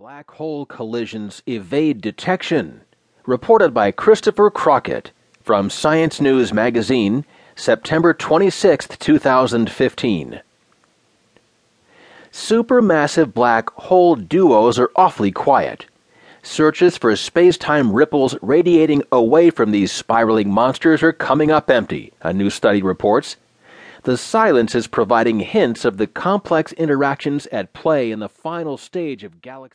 Black hole collisions evade detection. Reported by Christopher Crockett from Science News Magazine, September 26, 2015. Supermassive black hole duos are awfully quiet. Searches for space time ripples radiating away from these spiraling monsters are coming up empty, a new study reports. The silence is providing hints of the complex interactions at play in the final stage of galaxy.